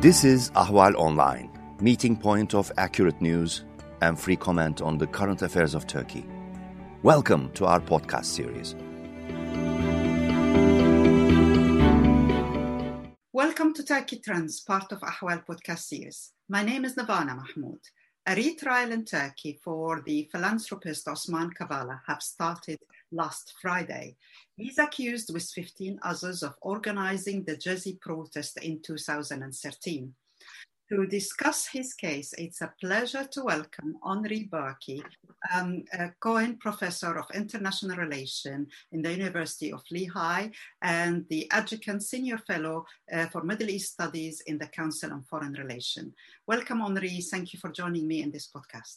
This is Ahval Online, meeting point of accurate news and free comment on the current affairs of Turkey. Welcome to our podcast series. Welcome to Turkey Trends, part of Ahval podcast series. My name is Nervana Mahmoud. A retrial in Turkey for the philanthropist Osman Kavala have started last Friday. He's accused with 15 others of organizing the Gezi protest in 2013. To discuss his case, it's a pleasure to welcome Henri Barkey, um, a Cohen Professor of International Relations in the University of Lehigh and the Adjunct Senior Fellow uh, for Middle East Studies in the Council on Foreign Relations. Welcome, Henri. Thank you for joining me in this podcast.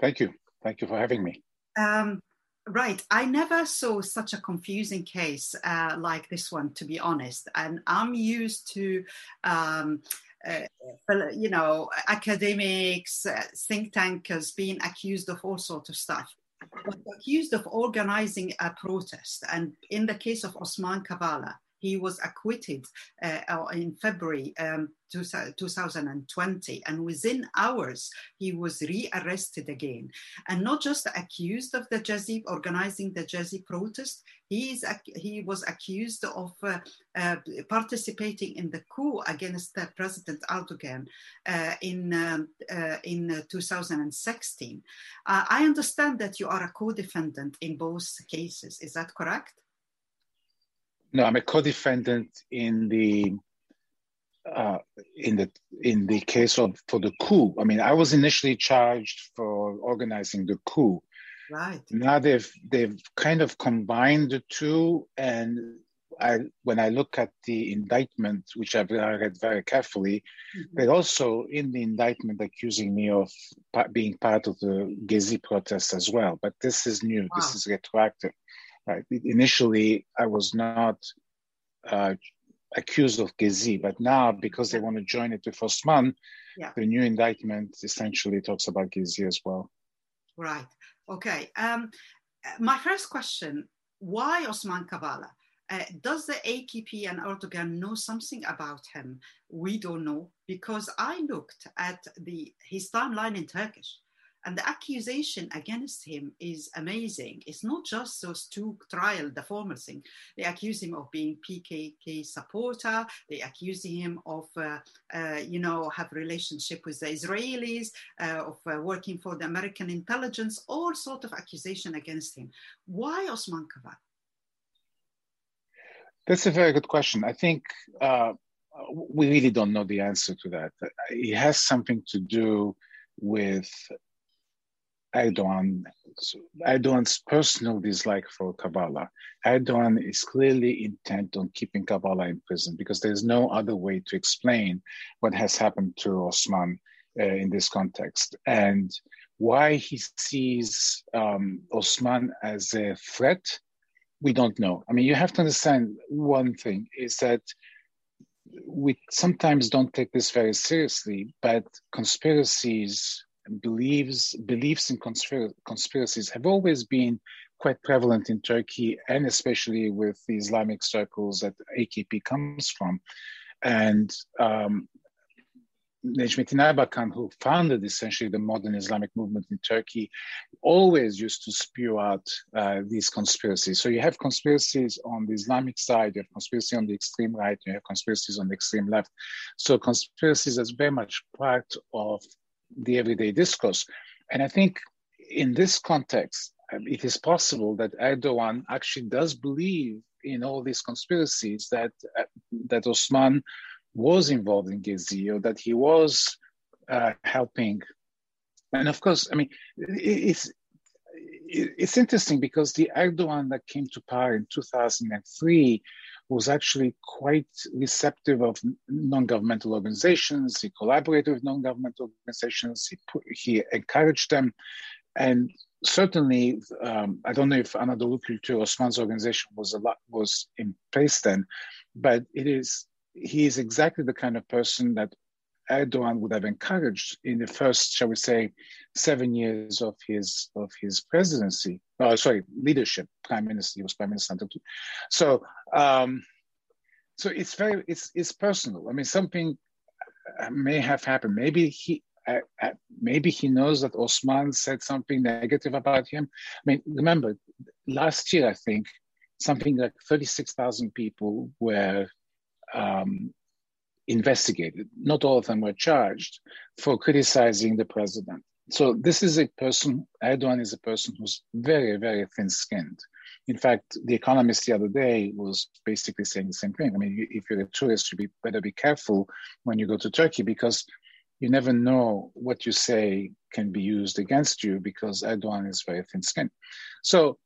Thank you. Thank you for having me. Um, right. I never saw such a confusing case uh, like this one, to be honest. And I'm used to. Um, uh, you know, academics, uh, think tankers being accused of all sorts of stuff. But accused of organizing a protest. And in the case of Osman Kavala, he was acquitted uh, uh in February um, 2020, and within hours he was rearrested again, and not just accused of the Gezi organizing the Gezi protest. He is he was accused of uh, uh, participating in the coup against uh, President Erdogan uh, in um, in 2016. I understand that you are a co-defendant in both cases. Is that correct? No, I'm a co-defendant in the uh, in the in the case of for the coup. I mean, I was initially charged for organizing the coup. Right. Now they've they've kind of combined the two, and I when I look at the indictment, which I've read very carefully, mm-hmm. they're also in the indictment accusing me of being part of the Gezi protests as well. But this is new. Wow. This is retroactive. Right. Initially, I was not uh, accused of Gezi, but now because they want to join it with Osman, yeah. the new indictment essentially talks about Gezi as well. Right. Okay. Um, my first question: Why Osman Kavala? Uh, does the AKP and Erdogan know something about him? We don't know because I looked at the his timeline in Turkish and the accusation against him is amazing. It's not just those two trial, the former thing. They accuse him of being PKK supporter. They accuse him of, uh, uh, you know, have relationship with the Israelis, uh, of uh, working for the American intelligence, all sort of accusation against him. Why Osman Kavala? That's a very good question. I think uh, we really don't know the answer to that. It has something to do with Erdogan, Erdogan's personal dislike for Kavala. Erdogan is clearly intent on keeping Kavala in prison because there's no other way to explain what has happened to Osman uh, in this context. And why he sees um, Osman as a threat, we don't know. I mean, you have to understand one thing is that we sometimes don't take this very seriously, but conspiracies believes beliefs in conspir- conspiracies have always been quite prevalent in Turkey and especially with the Islamic circles that AKP comes from. And um, Necmettin Erbakan, who founded essentially the modern Islamic movement in Turkey, always used to spew out uh, these conspiracies. So you have conspiracies on the Islamic side, you have conspiracy on the extreme right, you have conspiracies on the extreme left. So conspiracies is very much part of the everyday discourse. And I think in this context, um, it is possible that Erdogan actually does believe in all these conspiracies that uh, that Osman was involved in Gezi or that he was uh, helping. And of course, I mean, it's it's interesting because the Erdogan that came to power in 2003 was actually quite receptive of non-governmental organizations. He collaborated with non-governmental organizations. He, put, he encouraged them, and certainly, um, I don't know if Anadolu Kültür Osman's organization was a lot was in place then, but it is he is exactly the kind of person that Erdogan would have encouraged in the first, shall we say, seven years of his of his presidency. Oh, sorry, leadership. Prime minister. He was prime minister. So, um, so it's very it's it's personal. I mean, something may have happened. Maybe he uh, uh, maybe he knows that Osman said something negative about him. I mean, remember last year I think something like thirty six thousand people were um, investigated. Not all of them were charged for criticizing the president. So this is a person. Erdogan is a person who's very very thin skinned. In fact, The Economist the other day was basically saying the same thing. I mean, if you're a tourist, you be, better be careful when you go to Turkey because you never know what you say can be used against you because Erdogan is very thin-skinned. So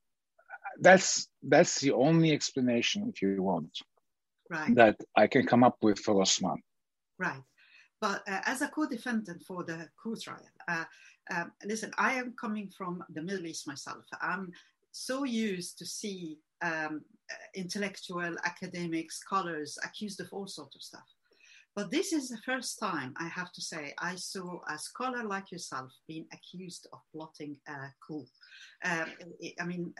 that's that's the only explanation, if you want, right. that I can come up with for Osman. Right. But uh, as a co-defendant for the coup trial, uh, um, listen, I am coming from the Middle East myself. I'm so used to see um, intellectual, academic scholars accused of all sorts of stuff. But this is the first time, I have to say, I saw a scholar like yourself being accused of plotting a coup. Um, I mean,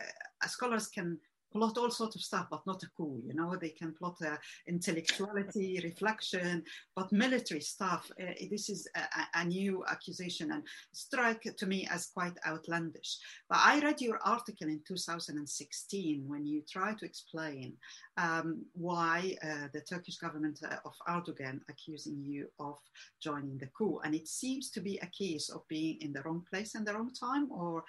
uh, scholars can plot all sorts of stuff, but not a coup. You know, they can plot uh, intellectuality, reflection, but military stuff. Uh, this is a, a, new accusation and strike to me as quite outlandish. But I read your article in 2016 when you try to explain um, why uh, the Turkish government uh, of Erdogan accusing you of joining the coup, and it seems to be a case of being in the wrong place and the wrong time. Or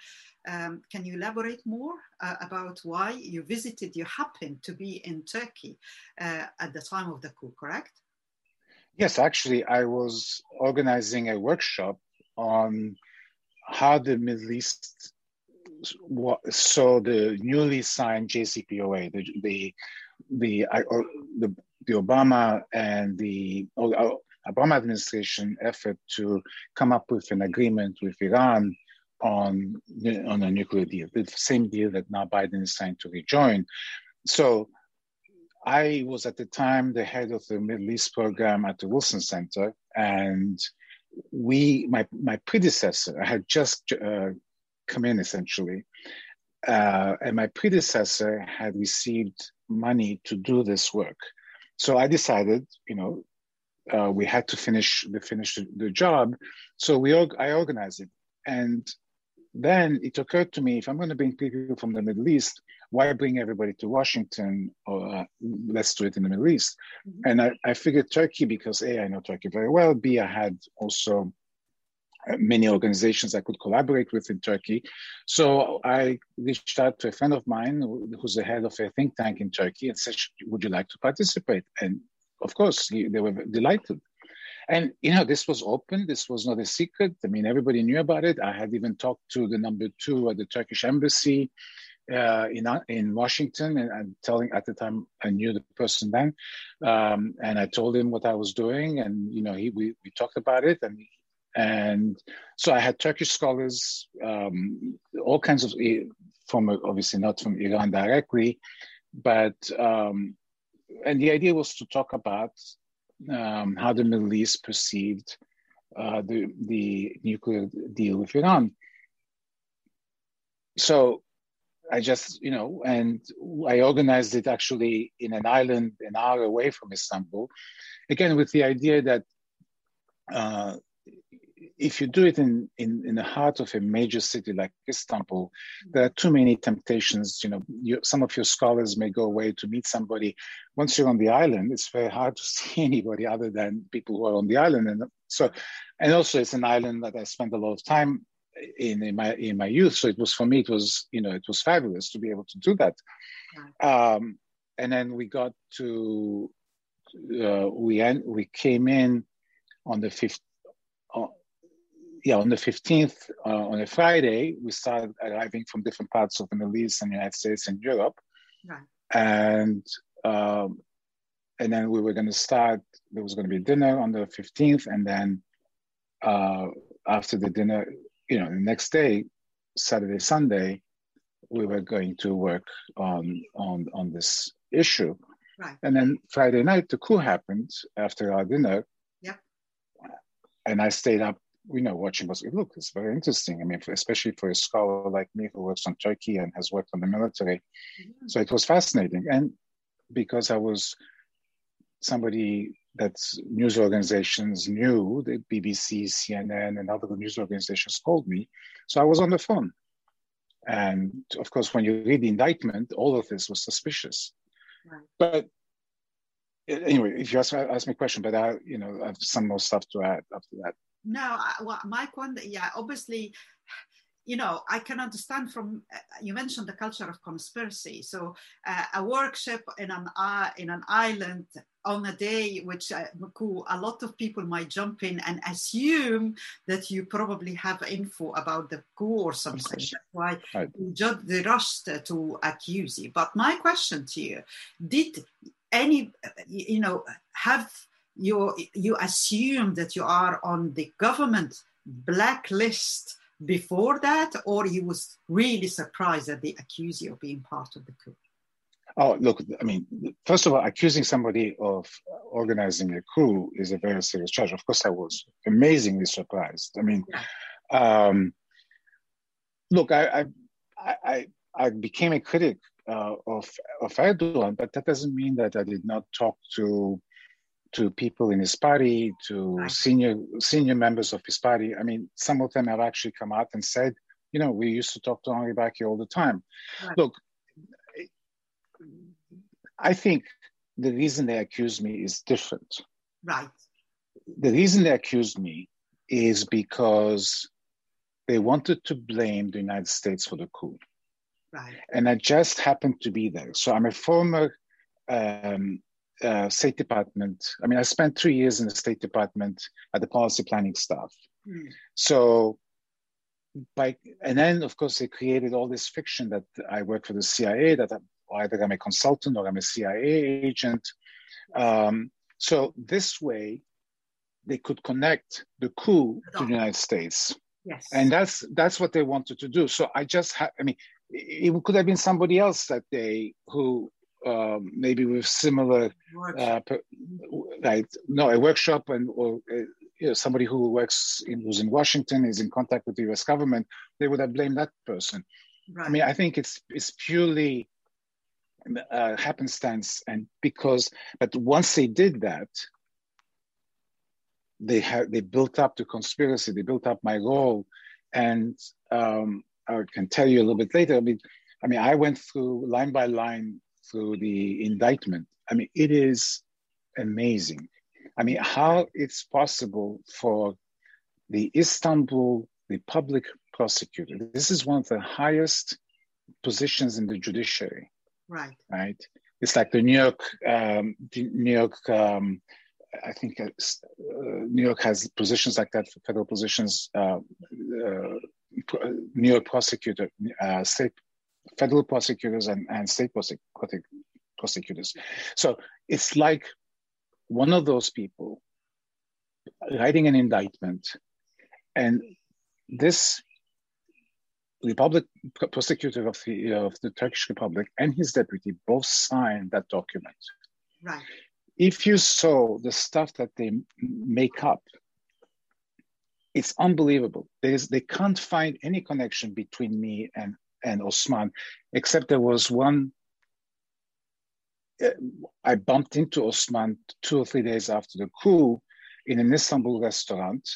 um, can you elaborate more uh, about why you visited? You happened to be in Turkey uh, at the time of the coup, correct? Yes, actually, I was organizing a workshop on how the Middle East saw the newly signed JCPOA, the, the the the, the Obama and the Obama administration effort to come up with an agreement with Iran on on a nuclear deal, the same deal that now Biden is trying to rejoin. So I was at the time the head of the Middle East program at the Wilson Center, and we, my my predecessor, I had just uh, come in essentially, uh, and my predecessor had received money to do this work. So I decided, you know, uh, we had to finish the finish the, the job. So we I organized it, and then it occurred to me if I'm going to bring people from the Middle East, why bring everybody to Washington? Or uh, let's do it in the Middle East. Mm-hmm. And I, I figured Turkey because a I know Turkey very well. B I had also uh, many organizations I could collaborate with in Turkey. So I reached out to a friend of mine who's the head of a think tank in Turkey and said, Would you like to participate? And of course, they were delighted. And you know, this was open. This was not a secret. I mean, everybody knew about it. I had even talked to the number two at the Turkish embassy uh, in in Washington, and, and, telling at the time I knew the person then, um, and I told him what I was doing, and you know, he we, we talked about it, and and so I had Turkish scholars, um, all kinds of, from obviously not from Iran directly, but, um, and the idea was to talk about um, how the Middle East perceived uh, the, the nuclear deal with Iran. So I just, you know, and I organized it actually in an island an hour away from Istanbul, again with the idea that uh, if you do it in, in, in the heart of a major city like Istanbul, there are too many temptations. You know, you, some of your scholars may go away to meet somebody. Once you're on the island, it's very hard to see anybody other than people who are on the island. And so, and also it's an island that I spent a lot of time in, in my in my youth. So it was for me, it was you know, it was fabulous to be able to do that. Um, and then we got to uh, we en- we came in on the fifth yeah, on the 15th, uh, on a Friday, we started arriving from different parts of the Middle East and United States and Europe. Right. And um, and then we were going to start, there was going to be dinner on the 15th. And then uh, after the dinner, you know, the next day, Saturday, Sunday, we were going to work on, on, on this issue. Right. And then Friday night, the coup happened after our dinner. Yeah. And I stayed up you know, watching was look, it's very interesting. I mean, for, especially for a scholar like me who works on Turkey and has worked on the military. Mm-hmm. So it was fascinating. And because I was somebody that news organizations knew, the BBC, CNN, and other news organizations called me. So I was on the phone. And of course, when you read the indictment, all of this was suspicious. Right. But anyway, if you ask, ask me a question, but I, you know, I have some more stuff to add after that. No, I, well, Mike, one, yeah, obviously, you know, I can understand from uh, you mentioned the culture of conspiracy. So uh, a workshop in an uh, in an island on a day which uh, a lot of people might jump in and assume that you probably have info about the coup or something. That's why right. they rushed to accuse you. But my question to you: Did any, you know, have you you assume that you are on the government blacklist? before that, or you was really surprised that they accuse you of being part of the coup? Oh, look, I mean, first of all, accusing somebody of organizing a coup is a very serious charge. Of course, I was amazingly surprised. I mean, um, look, I, I, I, I, became a critic uh, of, of Erdogan, but that doesn't mean that I did not talk to to people in his party, to senior senior members of his party. I mean, some of them have actually come out and said, you know, we used to talk to Henri Barkey all the time. Right. Look, I think the reason they accuse me is different. Right. The reason they accused me is because they wanted to blame the United States for the coup. Right. And I just happened to be there. So I'm a former um, uh, State Department. I mean, I spent three years in the State Department at the policy planning staff. Mm. So, by and then of course they created all this fiction that I work for the CIA, that I'm, either I'm a consultant or I'm a CIA agent. Um, so this way, they could connect the coup to the United States. Yes. And that's that's what they wanted to do. So I just had, I mean, it, it could have been somebody else that day who um, maybe with similar, uh, right? No, a workshop and or uh, you know, somebody who works in who's in Washington is in contact with the U.S. government. They would have blamed that person. Right. I mean, I think it's it's purely uh, happenstance, and because but once they did that, they had they built up the conspiracy. They built up my role, and um, I can tell you a little bit later. I mean, I mean, I went through line by line through the indictment. I mean, it is amazing. I mean, how it's possible for the Istanbul, the public prosecutor, this is one of the highest positions in the judiciary. Right. Right. It's like the New York, um, New York, um, I think uh, New York has positions like that for federal positions. Uh, uh, New York prosecutor, uh, state federal prosecutors and, and state prosecutors. So it's like one of those people writing an indictment, and this Republic prosecutor of the of the Turkish Republic and his deputy both signed that document. Right. If you saw the stuff that they make up, it's unbelievable. There's, they can't find any connection between me and and Osman, except there was one. I bumped into Osman two or three days after the coup in an Istanbul restaurant.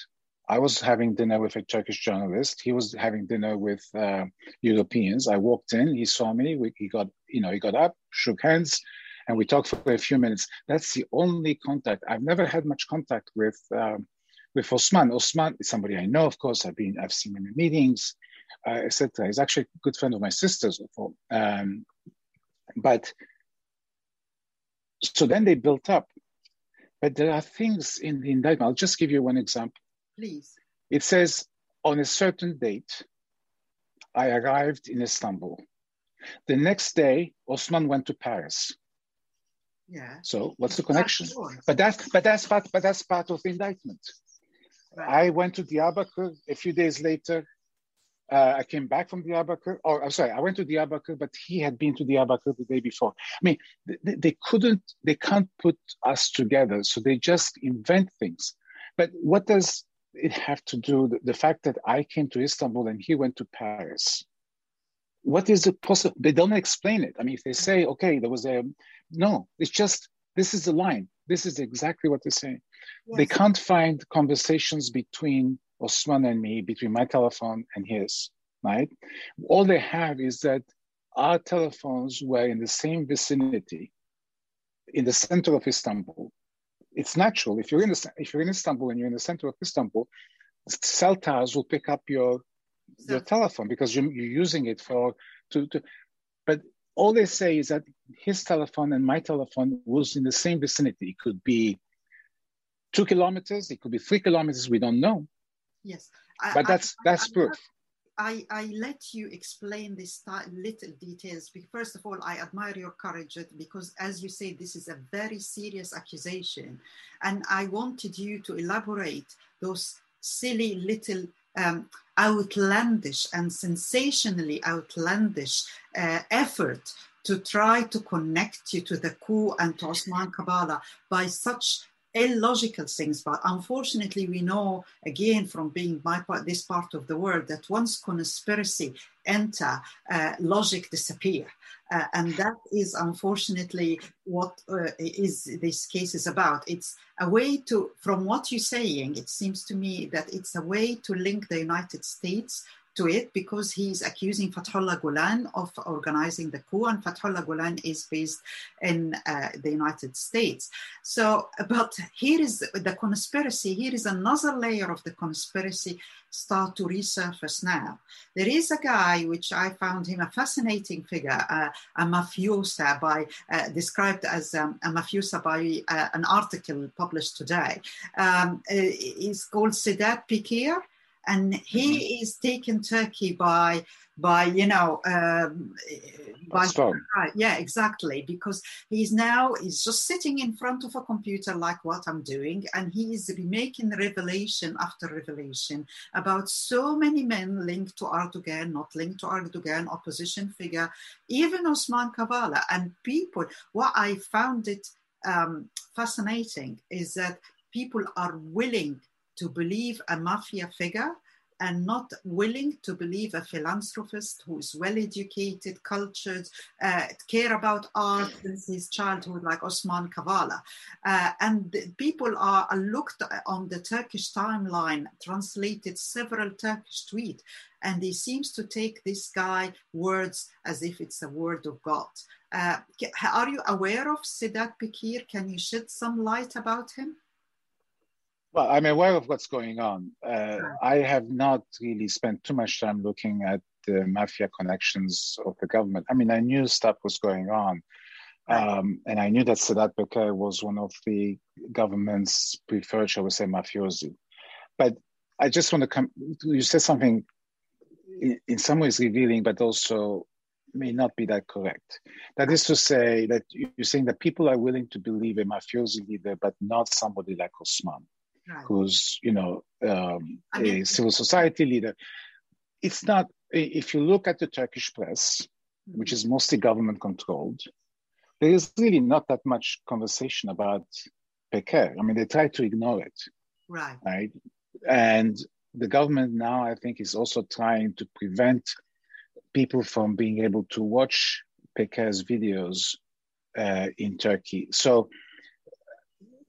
I was having dinner with a Turkish journalist. He was having dinner with uh, Europeans. I walked in. He saw me. We, he got, you know, he got up, shook hands, and we talked for a few minutes. That's the only contact. I've never had much contact with um, with Osman. Osman is somebody I know, of course. I've been, I've seen him in meetings uh, etc. He's actually a good friend of my sister's. Um, but so then they built up. But there are things in the indictment. I'll just give you one example. Please. It says on a certain date, I arrived in Istanbul. The next day, Osman went to Paris. Yeah. So what's the connection? But that's but that's part but that's part of the indictment. Right. I went to Diyarbakir a few days later. Uh, I came back from Diyarbakir, or I'm sorry, I went to Diyarbakir, but he had been to Diyarbakir the day before. I mean, they, they couldn't, they can't put us together, so they just invent things. But what does it have to do, the, the fact that I came to Istanbul and he went to Paris? What is the possible? They don't explain it. I mean, if they say, okay, there was a, no, it's just, this is the line. This is exactly what they're saying. Yes. They can't find conversations between Osman and me, between my telephone and his, right? All they have is that our telephones were in the same vicinity, in the center of Istanbul. It's natural. If you're in the, if you're in Istanbul and you're in the center of Istanbul, cell towers will pick up your your telephone because you're, you're using it for to, to but all they say is that his telephone and my telephone was in the same vicinity. It could be two kilometers, it could be three kilometers, we don't know. Yes. but that's I, that's I, proof. I, I let you explain these little details. First of all, I admire your courage because, as you say, this is a very serious accusation. And I wanted you to elaborate those silly little um, outlandish and sensationally outlandish uh, effort to try to connect you to the coup and to Osman Kavala by such illogical things. But unfortunately, we know again from being my part, this part of the world that once conspiracy enter, uh, logic disappear. Uh, and that is unfortunately what uh, is this case is about. It's a way to, from what you're saying, it seems to me that it's a way to link the United States to it because he's accusing Fatahullah Gulen of organizing the coup, and Fatahullah Gulen is based in uh, the United States. So, but here is the conspiracy, here is another layer of the conspiracy start to resurface now. There is a guy which I found him a fascinating figure, uh, a mafiosa by uh, described as um, a mafiosa by uh, an article published today. Um, uh, he's called Sedat Peker and he mm-hmm. is taken Turkey by by you know um, by, yeah exactly because he's now he's just sitting in front of a computer like what I'm doing and he is making revelation after revelation about so many men linked to Erdogan not linked to Erdogan opposition figure even Osman Kavala. And people what I found it um, fascinating is that people are willing to believe a mafia figure and not willing to believe a philanthropist who is well educated, cultured, uh, care about art since his childhood, like Osman Kavala. Uh, and people are looked on the Turkish timeline, translated several Turkish tweets, and he seems to take this guy words as if it's a word of God. Uh, are you aware of Sedat Peker? Can you shed some light about him? Well, I'm aware of what's going on. Uh, I have not really spent too much time looking at the mafia connections of the government. I mean, I knew stuff was going on. Um, and I knew that Sedat Peker was one of the government's preferred, shall we say, mafiosi. But I just want to come, you said something in, in some ways revealing, but also may not be that correct. That is to say that you're saying that people are willing to believe a mafiosi leader, but not somebody like Osman. Who's you know um, a civil society leader. It's not. If you look at the Turkish press, mm-hmm. which is mostly government controlled, there is really not that much conversation about Peker. I mean, they try to ignore it. Right. Right. And the government now, I think, is also trying to prevent people from being able to watch Peker's videos uh, in Turkey. So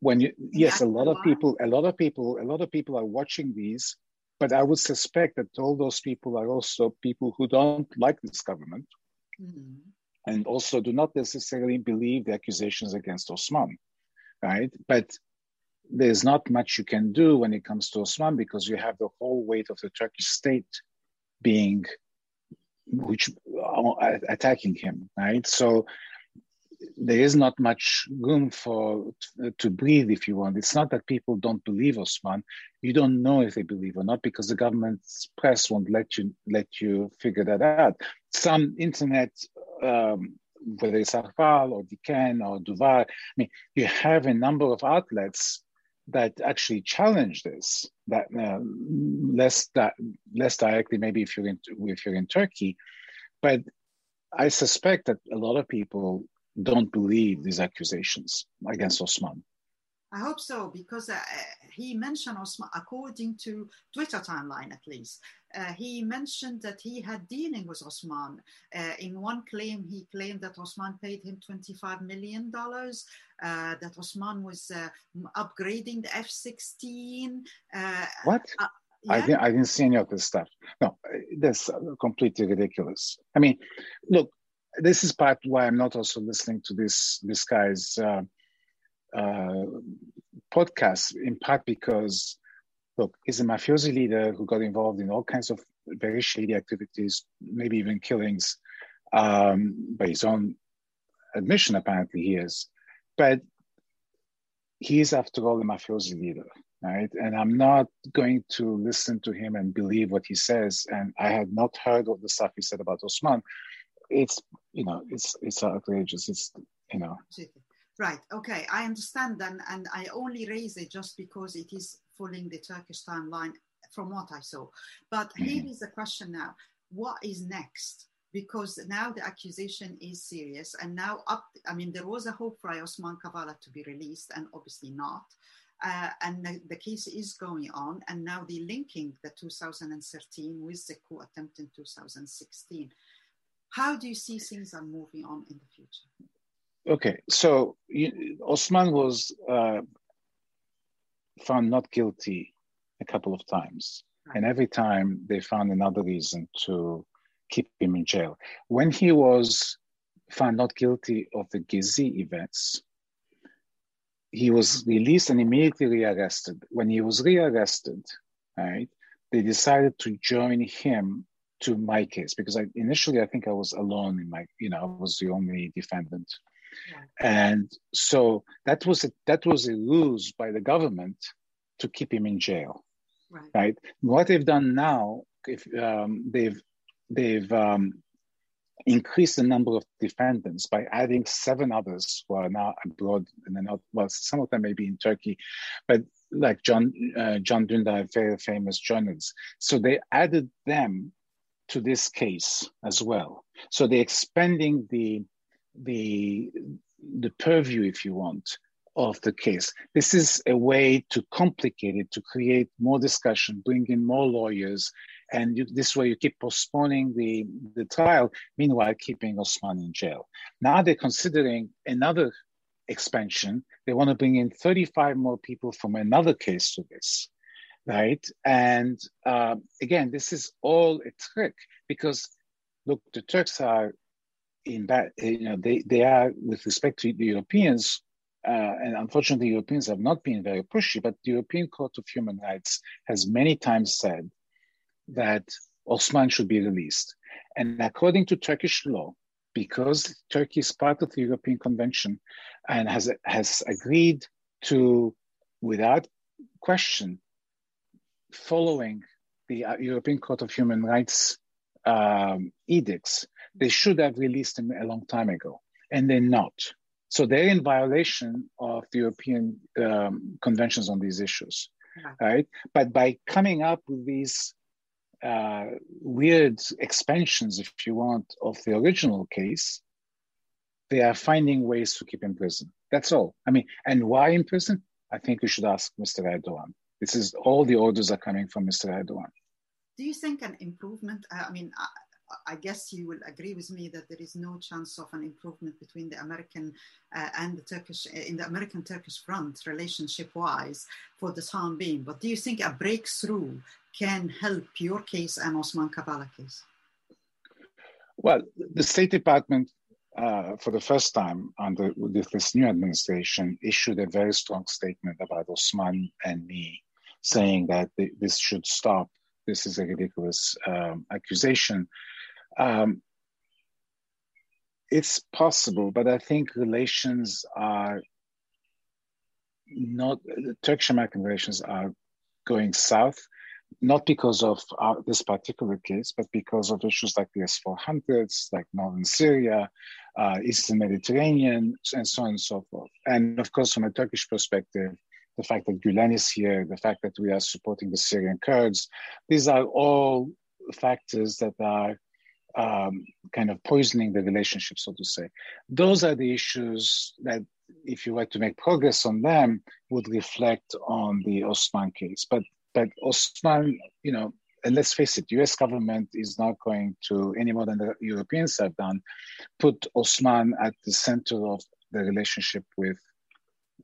when you yes a lot of people a lot of people a lot of people are watching these but i would suspect that all those people are also people who don't like this government mm-hmm. and also do not necessarily believe the accusations against osman right? But there's not much you can do when it comes to osman because you have the whole weight of the turkish state being which attacking him right? So there is not much room for to breathe if you want. It's not that people don't believe osman. You don't know if they believe or not because the government's press won't let you let you figure that out. Some internet um, whether it's Ahval or Diken or Duvar, I mean, you have a number of outlets that actually challenge this. That uh, less that less directly, maybe if you're in if you're in Turkey, but I suspect that a lot of people don't believe these accusations against Osman. I hope so because uh, he mentioned Osman, according to Twitter timeline at least, uh, he mentioned that he had dealing with Osman. Uh, in one claim, he claimed that Osman paid him $25 million, uh, that Osman was uh, upgrading the F 16. Uh, what? Uh, yeah. I, didn't, I didn't see any of this stuff. No, that's completely ridiculous. I mean, look, this is part why I'm not also listening to this this guy's podcast, in part because look, he's a mafiosi leader who got involved in all kinds of very shady activities, maybe even killings, um, by his own admission, apparently he is. But he is, after all, a mafiosi leader, right? And I'm not going to listen to him and believe what he says. And I had not heard all the stuff he said about Osman. It's, you know, it's it's outrageous. It's, you know. Right. Okay. I understand then, and I only raise it just because it is following the Turkish timeline from what I saw. But mm-hmm. here is the question now: What is next? Because now the accusation is serious, and now up. I mean, there was a hope for Osman Kavala to be released, and obviously not. Uh, and the, the, case is going on, and now they're linking the 2013 with the coup attempt in 2016. How do you see things are moving on in the future? Okay, so you, Osman was uh, found not guilty a couple of times, right. and every time they found another reason to keep him in jail. When he was found not guilty of the Gezi events, he was released and immediately rearrested. When he was rearrested, right, they decided to join him to my case because I initially I think I was alone in my, you know, I was the only defendant. And so that was a, that was a ruse by the government to keep him in jail. Right. right? What they've done now, if um, they've they've um, increased the number of defendants by adding seven others who are now abroad and not well. Some of them may be in Turkey, but like John uh, Can Dündar, very famous journalist. So they added them to this case as well. So they're expanding the the the purview, if you want, of the case. This is a way to complicate it, to create more discussion, bring in more lawyers, and you, this way you keep postponing the, the trial, meanwhile keeping Osman in jail. Now they're considering another expansion. They want to bring in 35 more people from another case to this, right? And uh, again, this is all a trick because look, the Turks are in that you know they, they are with respect to the Europeans, uh, and unfortunately Europeans have not been very pushy, but the European Court of Human Rights has many times said that Osman should be released. And according to Turkish law, because Turkey is part of the European Convention and has has agreed to, without question, following the uh, European Court of Human Rights um, edicts, they should have released him a long time ago, and they're not. So they're in violation of the European um, conventions on these issues, right? But by coming up with these uh, weird expansions, if you want, of the original case, they are finding ways to keep him in prison. That's all. I mean, and why in prison? I think we should ask Mr. Erdogan. This is all the orders are coming from Mr. Erdogan. Do you think an improvement? I mean, I guess you will agree with me that there is no chance of an improvement between the American uh, and the Turkish uh, in the American Turkish front relationship wise for the time being. But do you think a breakthrough can help your case and Osman Kavala case? Well, the State Department, uh, for the first time under with this new administration, issued a very strong statement about Osman and me, saying that this should stop. This is a ridiculous um, accusation. Um, it's possible, but I think relations are not Turkish American relations are going south, not because of our, this particular case, but because of issues like the S 400s, like northern Syria, uh, Eastern Mediterranean, and so on and so forth. And of course, from a Turkish perspective, the fact that Gulen is here, the fact that we are supporting the Syrian Kurds, these are all factors that are um, kind of poisoning the relationship, so to say. Those are the issues that if you were to make progress on them, would reflect on the Osman case. But but Osman, you know, and let's face it, U.S. government is not going to any more than the Europeans have done, put Osman at the center of the relationship with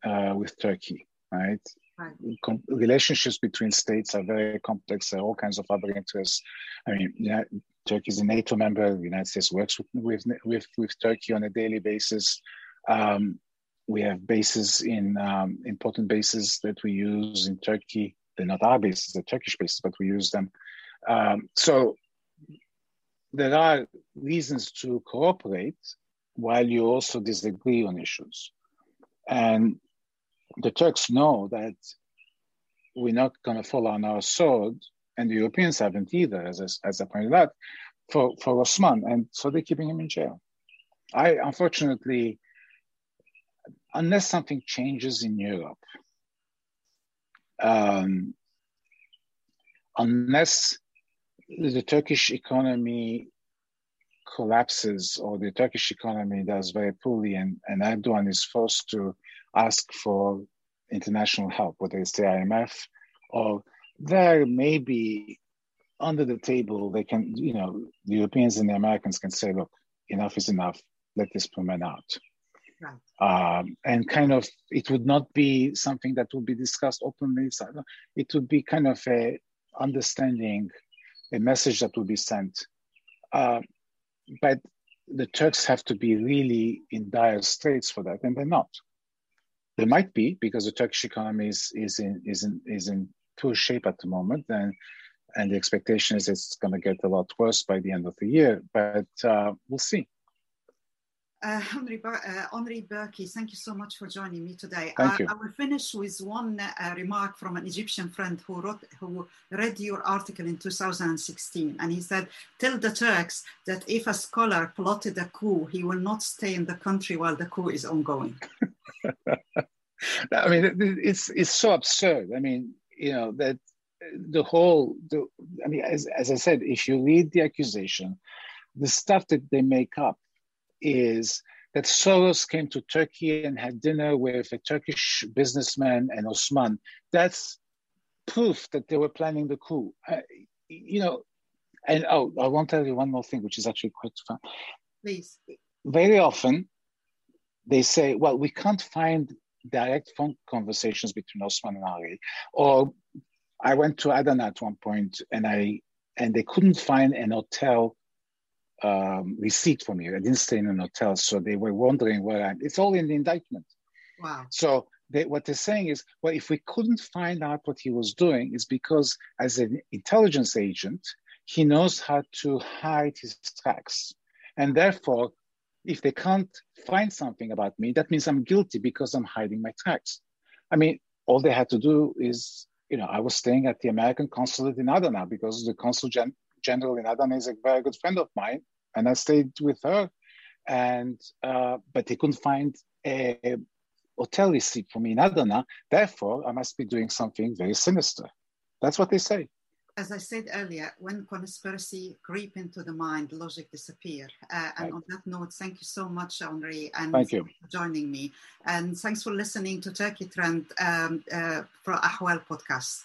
uh, with Turkey, right? Right. Com- relationships between states are very complex. There are all kinds of other interests. I mean, yeah, Turkey is a NATO member. The United States works with with with, with Turkey on a daily basis. Um, we have bases in um, important bases that we use in Turkey. They're not our bases; they're Turkish bases, but we use them. Um, so there are reasons to cooperate while you also disagree on issues. And the Turks know that we're not going to fall on our sword, and the Europeans haven't either, as, as I pointed out, for, for Osman. And so they're keeping him in jail. I, unfortunately, unless something changes in Europe, um, unless the Turkish economy collapses or the Turkish economy does very poorly and, and Erdogan is forced to ask for international help, whether it's the IMF or there may be under the table, they can, you know, the Europeans and the Americans can say, look, enough is enough, let this permit out. Um, and kind of, it would not be something that would be discussed openly. It would be kind of a understanding, a message that would be sent. Uh, but the Turks have to be really in dire straits for that, and they're not. They might be because the Turkish economy is, is in is in is in poor shape at the moment, and and the expectation is it's going to get a lot worse by the end of the year. But uh, we'll see. Uh, Henry, uh, Henri Barkey, thank you so much for joining me today. Thank you. I will finish with one uh, remark from an Egyptian friend who wrote, who read your article in 2016, and he said, "Tell the Turks that if a scholar plotted a coup, he will not stay in the country while the coup is ongoing." I mean, it's it's so absurd. I mean, you know that the whole. The, I mean, as as I said, if you read the accusation, the stuff that they make up is that Soros came to Turkey and had dinner with a Turkish businessman and Osman. That's proof that they were planning the coup. Uh, you know, and oh, I want to tell you one more thing, which is actually quite fun. Please. Very often, they say, well, we can't find direct phone conversations between Osman and Ali. Or I went to Adana at one point and I and they couldn't find an hotel um, receipt from you. I didn't stay in an hotel, so they were wondering where I'm. It's all in the indictment. Wow. So they, what they're saying is, well, if we couldn't find out what he was doing, it's because as an intelligence agent, he knows how to hide his tracks, and therefore, if they can't find something about me, that means I'm guilty because I'm hiding my tracks. I mean, all they had to do is, you know, I was staying at the American consulate in Adana because the consul gen- general in Adana is a very good friend of mine, and I stayed with her. And uh, but they couldn't find a hotel receipt for me in Adana. Therefore, I must be doing something very sinister. That's what they say. As I said earlier, when conspiracy creep into the mind, logic disappear. Uh, and right. on that note, thank you so much, Henri, and thank you for joining me. And thanks for listening to Turkey Trend um, uh, for Ahval podcast.